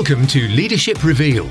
Welcome to Leadership Revealed,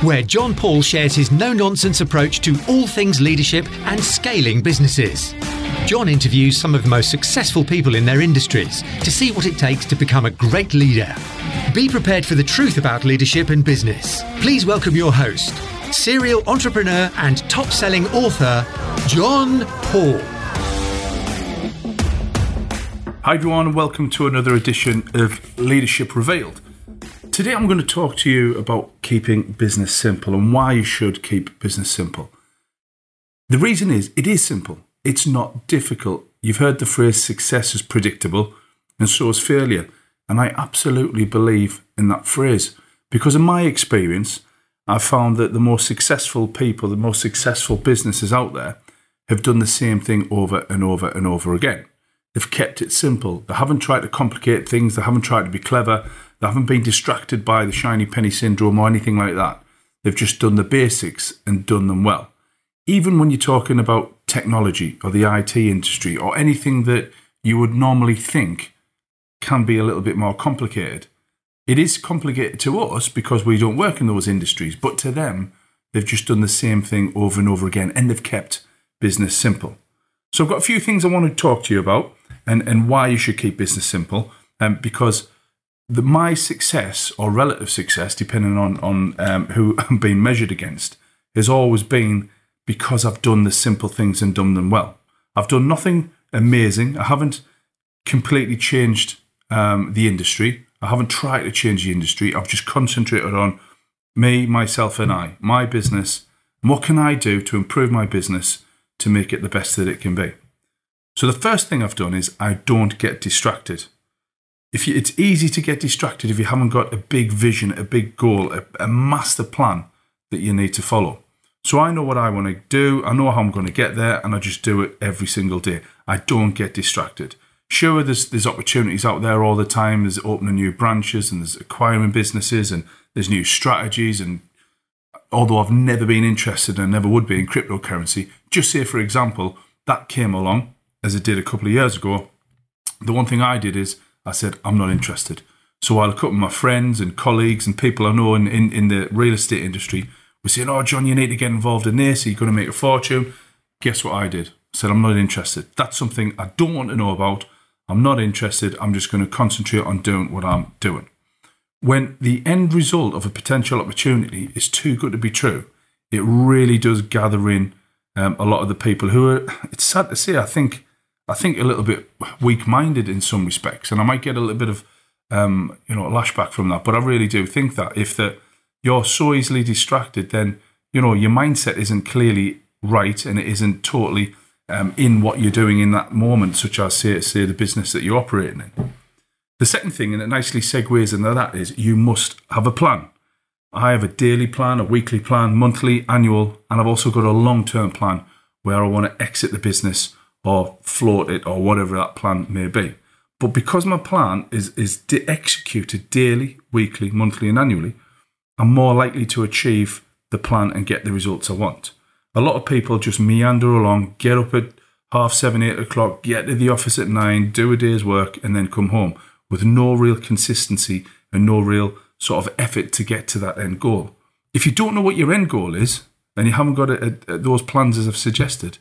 where John Paul shares his no nonsense approach to all things leadership and scaling businesses. John interviews some of the most successful people in their industries to see what it takes to become a great leader. Be prepared for the truth about leadership and business. Please welcome your host, serial entrepreneur and top selling author, John Paul. Hi, everyone, and welcome to another edition of Leadership Revealed. Today, I'm going to talk to you about keeping business simple and why you should keep business simple. The reason is it is simple, it's not difficult. You've heard the phrase success is predictable, and so is failure. And I absolutely believe in that phrase because, in my experience, I've found that the most successful people, the most successful businesses out there, have done the same thing over and over and over again. They've kept it simple. They haven't tried to complicate things. They haven't tried to be clever. They haven't been distracted by the shiny penny syndrome or anything like that. They've just done the basics and done them well. Even when you're talking about technology or the IT industry or anything that you would normally think can be a little bit more complicated, it is complicated to us because we don't work in those industries, but to them, they've just done the same thing over and over again and they've kept business simple. So I've got a few things I want to talk to you about and, and why you should keep business simple. Um, because the, my success or relative success, depending on, on um, who I'm being measured against, has always been because I've done the simple things and done them well. I've done nothing amazing. I haven't completely changed um, the industry. I haven't tried to change the industry. I've just concentrated on me, myself, and I, my business. What can I do to improve my business to make it the best that it can be? So the first thing I've done is I don't get distracted. If you, it's easy to get distracted if you haven't got a big vision, a big goal, a, a master plan that you need to follow. So I know what I want to do. I know how I'm going to get there, and I just do it every single day. I don't get distracted. Sure, there's there's opportunities out there all the time. There's opening new branches, and there's acquiring businesses, and there's new strategies. And although I've never been interested and never would be in cryptocurrency, just say for example that came along as it did a couple of years ago, the one thing I did is I said, I'm not interested. So a couple of my friends and colleagues and people I know in, in, in the real estate industry were saying, Oh, John, you need to get involved in this, you're going to make a fortune. Guess what I did? I said, I'm not interested. That's something I don't want to know about. I'm not interested. I'm just going to concentrate on doing what I'm doing. When the end result of a potential opportunity is too good to be true, it really does gather in um, a lot of the people who are, it's sad to say, I think I think a little bit weak-minded in some respects, and I might get a little bit of um, you know lashback from that. But I really do think that if that you're so easily distracted, then you know your mindset isn't clearly right, and it isn't totally um, in what you're doing in that moment, such as say, say the business that you're operating in. The second thing, and it nicely segues into that, is you must have a plan. I have a daily plan, a weekly plan, monthly, annual, and I've also got a long term plan where I want to exit the business or float it or whatever that plan may be. But because my plan is, is executed daily, weekly, monthly, and annually, I'm more likely to achieve the plan and get the results I want. A lot of people just meander along, get up at half seven, eight o'clock, get to the office at nine, do a day's work, and then come home with no real consistency and no real sort of effort to get to that end goal. If you don't know what your end goal is, and you haven't got a, a, those plans as I've suggested,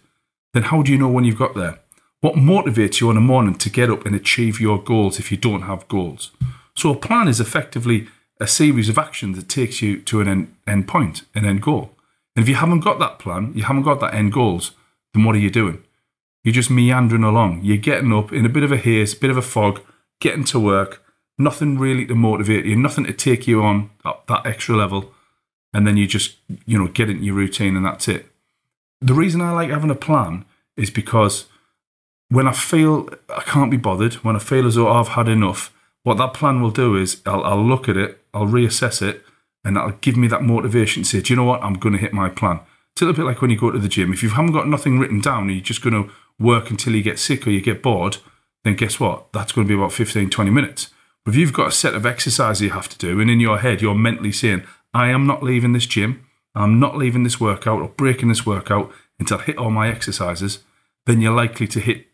then how do you know when you've got there? What motivates you in the morning to get up and achieve your goals if you don't have goals? So a plan is effectively a series of actions that takes you to an end, end point, an end goal. And if you haven't got that plan, you haven't got that end goals, then what are you doing? You're just meandering along. You're getting up in a bit of a haze, a bit of a fog, getting to work, nothing really to motivate you, nothing to take you on that, that extra level, and then you just, you know, get into your routine and that's it. The reason I like having a plan is because when I feel I can't be bothered, when I feel as though I've had enough, what that plan will do is I'll, I'll look at it, I'll reassess it, and that'll give me that motivation to say, do you know what? I'm going to hit my plan. It's a little bit like when you go to the gym. If you haven't got nothing written down and you're just going to work until you get sick or you get bored, then guess what? That's going to be about 15, 20 minutes. But if you've got a set of exercises you have to do, and in your head you're mentally saying, I am not leaving this gym, I'm not leaving this workout or breaking this workout until I hit all my exercises, then you're likely to hit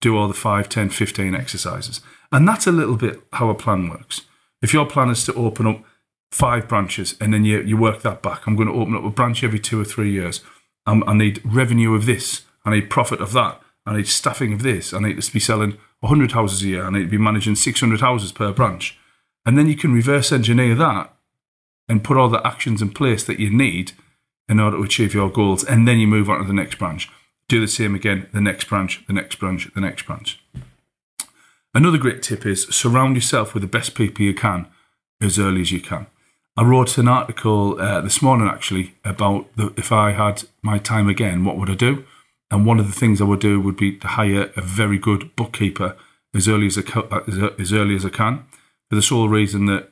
do all the 5, 10, 15 exercises. And that's a little bit how a plan works. If your plan is to open up five branches, and then you, you work that back. I'm going to open up a branch every two or three years. Um, I need revenue of this. I need profit of that. I need staffing of this. I need to be selling 100 houses a year. I need to be managing 600 houses per branch. And then you can reverse engineer that and put all the actions in place that you need in order to achieve your goals. And then you move on to the next branch. Do the same again, the next branch, the next branch, the next branch. Another great tip is surround yourself with the best people you can as early as you can. I wrote an article uh, this morning actually about the, if I had my time again, what would I do? And one of the things I would do would be to hire a very good bookkeeper as early as I, as early as I can, for the sole reason that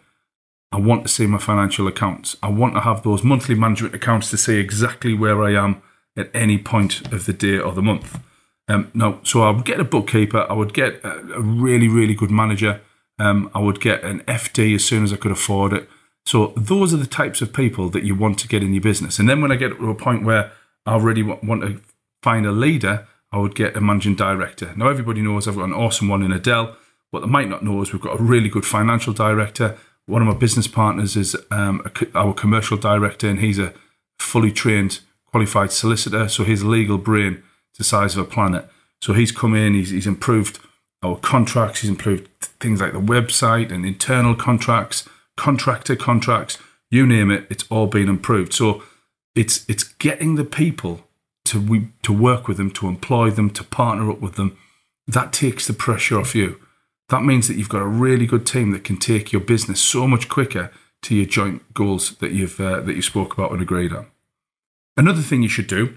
I want to see my financial accounts. I want to have those monthly management accounts to see exactly where I am at any point of the day or the month. Um, no, so I would get a bookkeeper. I would get a, a really, really good manager. Um, I would get an FD as soon as I could afford it. So those are the types of people that you want to get in your business. And then when I get to a point where I really want to find a leader, I would get a managing director. Now everybody knows I've got an awesome one in Adele. What they might not know is we've got a really good financial director. One of my business partners is um, a, our commercial director, and he's a fully trained, qualified solicitor. So his legal brain is the size of a planet. So he's come in, he's, he's improved our contracts, he's improved things like the website and internal contracts contractor contracts, you name it, it's all been improved. So it's it's getting the people to we, to work with them, to employ them, to partner up with them. That takes the pressure off you. That means that you've got a really good team that can take your business so much quicker to your joint goals that you've uh, that you spoke about and agreed on. Another thing you should do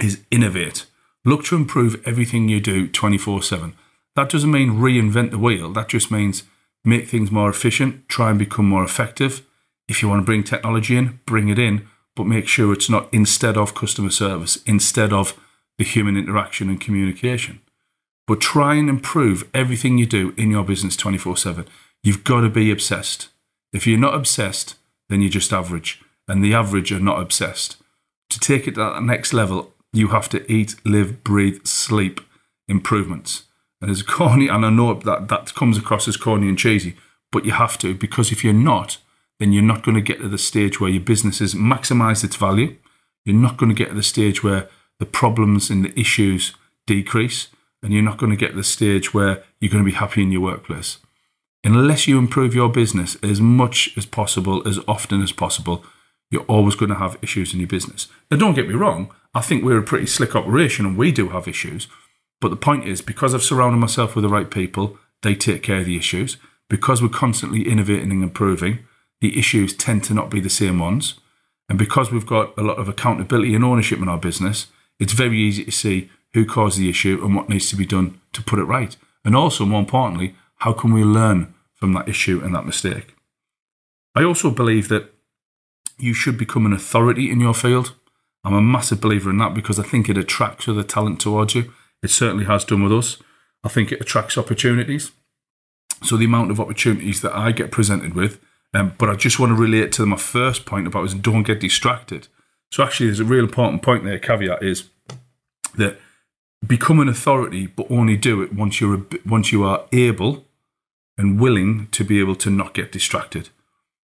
is innovate. Look to improve everything you do 24 7. That doesn't mean reinvent the wheel. That just means make things more efficient, try and become more effective. If you want to bring technology in, bring it in, but make sure it's not instead of customer service, instead of the human interaction and communication. But try and improve everything you do in your business 24 7. You've got to be obsessed. If you're not obsessed, then you're just average, and the average are not obsessed. To take it to that next level, you have to eat, live, breathe, sleep improvements. And as corny, and I know that that comes across as corny and cheesy, but you have to because if you're not, then you're not going to get to the stage where your business has maximized its value. You're not going to get to the stage where the problems and the issues decrease, and you're not going to get to the stage where you're going to be happy in your workplace. Unless you improve your business as much as possible, as often as possible, you're always going to have issues in your business. Now, don't get me wrong, I think we're a pretty slick operation and we do have issues, but the point is, because I've surrounded myself with the right people, they take care of the issues. Because we're constantly innovating and improving, the issues tend to not be the same ones. And because we've got a lot of accountability and ownership in our business, it's very easy to see who caused the issue and what needs to be done to put it right. And also, more importantly, how can we learn from that issue and that mistake? I also believe that you should become an authority in your field. I'm a massive believer in that because I think it attracts other talent towards you. It certainly has done with us. I think it attracts opportunities. So the amount of opportunities that I get presented with, um, but I just want to relate to my first point about is don't get distracted. So actually, there's a real important point there. Caveat is that become an authority, but only do it once you're once you are able and willing to be able to not get distracted.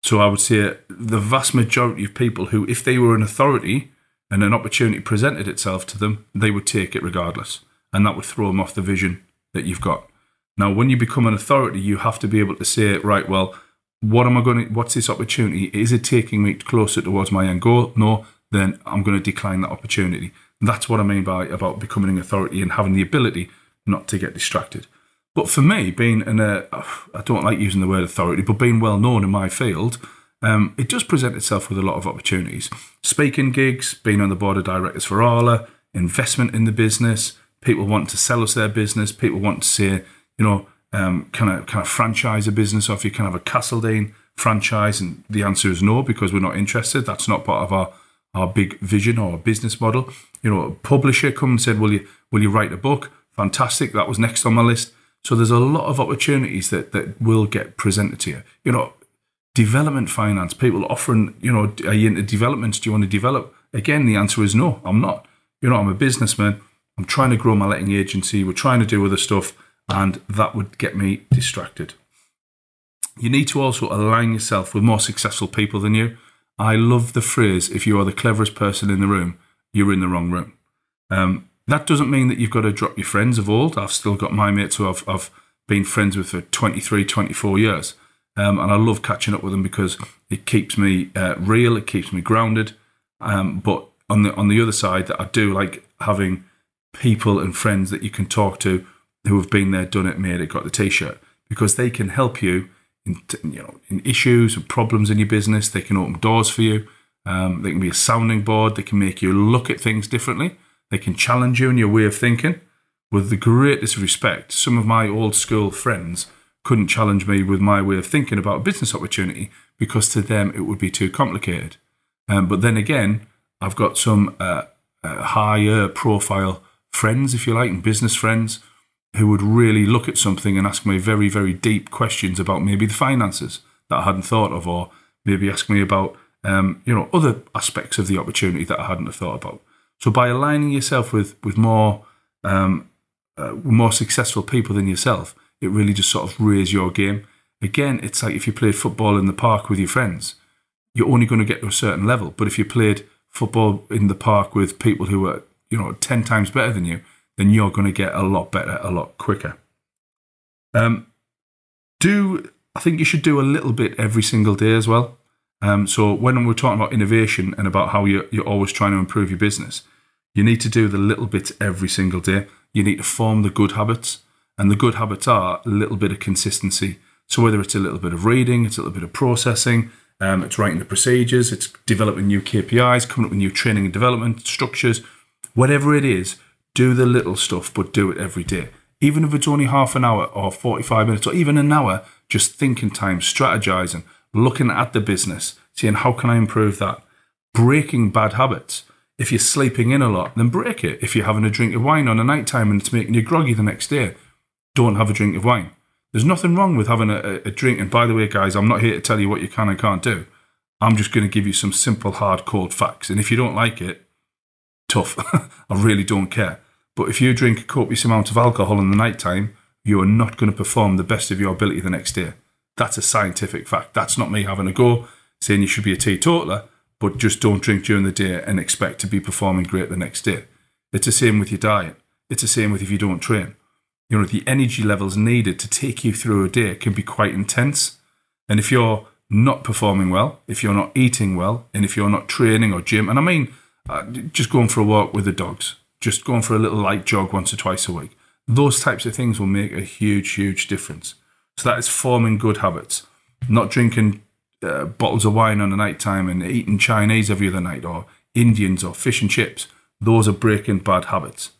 So I would say the vast majority of people who, if they were an authority and an opportunity presented itself to them, they would take it regardless and that would throw them off the vision that you've got. Now, when you become an authority, you have to be able to say, right, well, what am I going to, what's this opportunity? Is it taking me closer towards my end goal? No, then I'm going to decline that opportunity. That's what I mean by about becoming an authority and having the ability not to get distracted. But for me, being an, uh, I don't like using the word authority, but being well known in my field, um, it does present itself with a lot of opportunities. Speaking gigs, being on the board of directors for Arla, investment in the business, People want to sell us their business. People want to see, you know, um, kind of kind of franchise a business off you, kind of a Castledane franchise, and the answer is no because we're not interested. That's not part of our our big vision or business model. You know, a publisher come and said, "Will you will you write a book?" Fantastic. That was next on my list. So there's a lot of opportunities that that will get presented to you. You know, development finance. People offering, you know, are you into developments? Do you want to develop? Again, the answer is no. I'm not. You know, I'm a businessman. I'm trying to grow my letting agency. We're trying to do other stuff, and that would get me distracted. you need to also align yourself with more successful people than you. I love the phrase, if you are the cleverest person in the room, you're in the wrong room. Um, that doesn't mean that you've got to drop your friends of old. I've still got my mates who I've, I've been friends with for 23, 24 years. Um, and I love catching up with them because it keeps me uh, real, it keeps me grounded. Um, but on the on the other side, that I do like having people and friends that you can talk to who have been there, done it, made it, got the t-shirt because they can help you in you know in issues and problems in your business. They can open doors for you. Um, they can be a sounding board. They can make you look at things differently. They can challenge you in your way of thinking. With the greatest respect, some of my old school friends couldn't challenge me with my way of thinking about a business opportunity because to them it would be too complicated. Um, but then again, I've got some uh, uh, higher profile friends, if you like, and business friends who would really look at something and ask me very, very deep questions about maybe the finances that I hadn't thought of, or maybe ask me about um, you know other aspects of the opportunity that I hadn't thought about. So by aligning yourself with with more um, uh, more successful people than yourself, it really just sort of raises your game. Again, it's like if you played football in the park with your friends, you're only going to get to a certain level. But if you played football in the park with people who are you know ten times better than you, then you're going to get a lot better, a lot quicker. Um, do I think you should do a little bit every single day as well. Um, so when we're talking about innovation and about how you're, you're always trying to improve your business, you need to do the little bits every single day. You need to form the good habits, and the good habits are a little bit of consistency. So whether it's a little bit of reading, it's a little bit of processing, um, it's writing the procedures, it's developing new KPIs, coming up with new training and development structures, whatever it is, do the little stuff, but do it every day. Even if it's only half an hour or 45 minutes or even an hour, just thinking time, strategizing, looking at the business, seeing how can I improve that, breaking bad habits. If you're sleeping in a lot, then break it. If you're having a drink of wine on a night time and it's making you groggy the next day, don't have a drink of wine. There's nothing wrong with having a, a drink. And by the way, guys, I'm not here to tell you what you can and can't do. I'm just going to give you some simple, hard, cold facts. And if you don't like it, tough. I really don't care. But if you drink a copious amount of alcohol in the night time, you are not going to perform the best of your ability the next day. That's a scientific fact. That's not me having a go saying you should be a teetotaler, but just don't drink during the day and expect to be performing great the next day. It's the same with your diet. It's the same with if you don't train. You know, the energy levels needed to take you through a day can be quite intense. And if you're not performing well, if you're not eating well, and if you're not training or gym, and I mean, uh, just going for a walk with the dogs, just going for a little light jog once or twice a week, those types of things will make a huge, huge difference. So that is forming good habits, not drinking uh, bottles of wine on the night time and eating Chinese every other night or Indians or fish and chips. Those are breaking bad habits.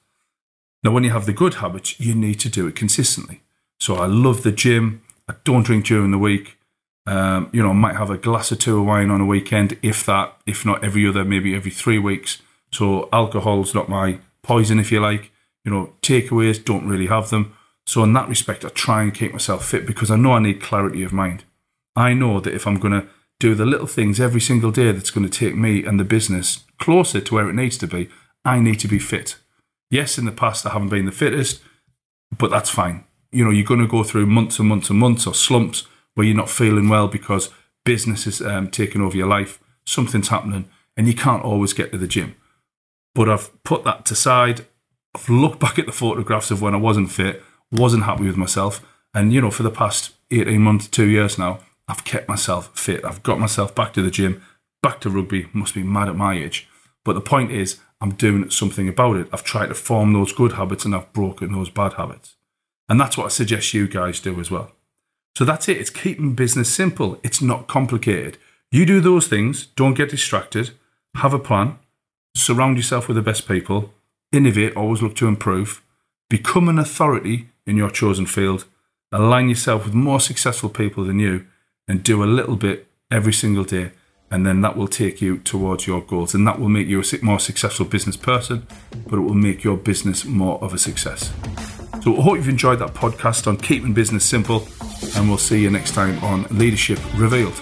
Now, when you have the good habits, you need to do it consistently. So I love the gym. I don't drink during the week. Um, you know, I might have a glass or two of wine on a weekend, if that, if not every other, maybe every three weeks. So alcohol's not my poison, if you like. You know, takeaways, don't really have them. So in that respect, I try and keep myself fit because I know I need clarity of mind. I know that if I'm going to do the little things every single day that's going to take me and the business closer to where it needs to be, I need to be fit. Yes, in the past I haven't been the fittest, but that's fine. You know, you're going to go through months and months and months or slumps where you're not feeling well because business is um, taking over your life, something's happening, and you can't always get to the gym. But I've put that to side. I've looked back at the photographs of when I wasn't fit, wasn't happy with myself, and you know, for the past 18 months, two years now, I've kept myself fit. I've got myself back to the gym, back to rugby. Must be mad at my age. But the point is, I'm doing something about it. I've tried to form those good habits and I've broken those bad habits. And that's what I suggest you guys do as well. So that's it. It's keeping business simple. It's not complicated. You do those things, don't get distracted, have a plan, surround yourself with the best people, innovate, always look to improve, become an authority in your chosen field, align yourself with more successful people than you, and do a little bit every single day. And then that will take you towards your goals. And that will make you a more successful business person, but it will make your business more of a success. So I hope you've enjoyed that podcast on keeping business simple. And we'll see you next time on Leadership Revealed.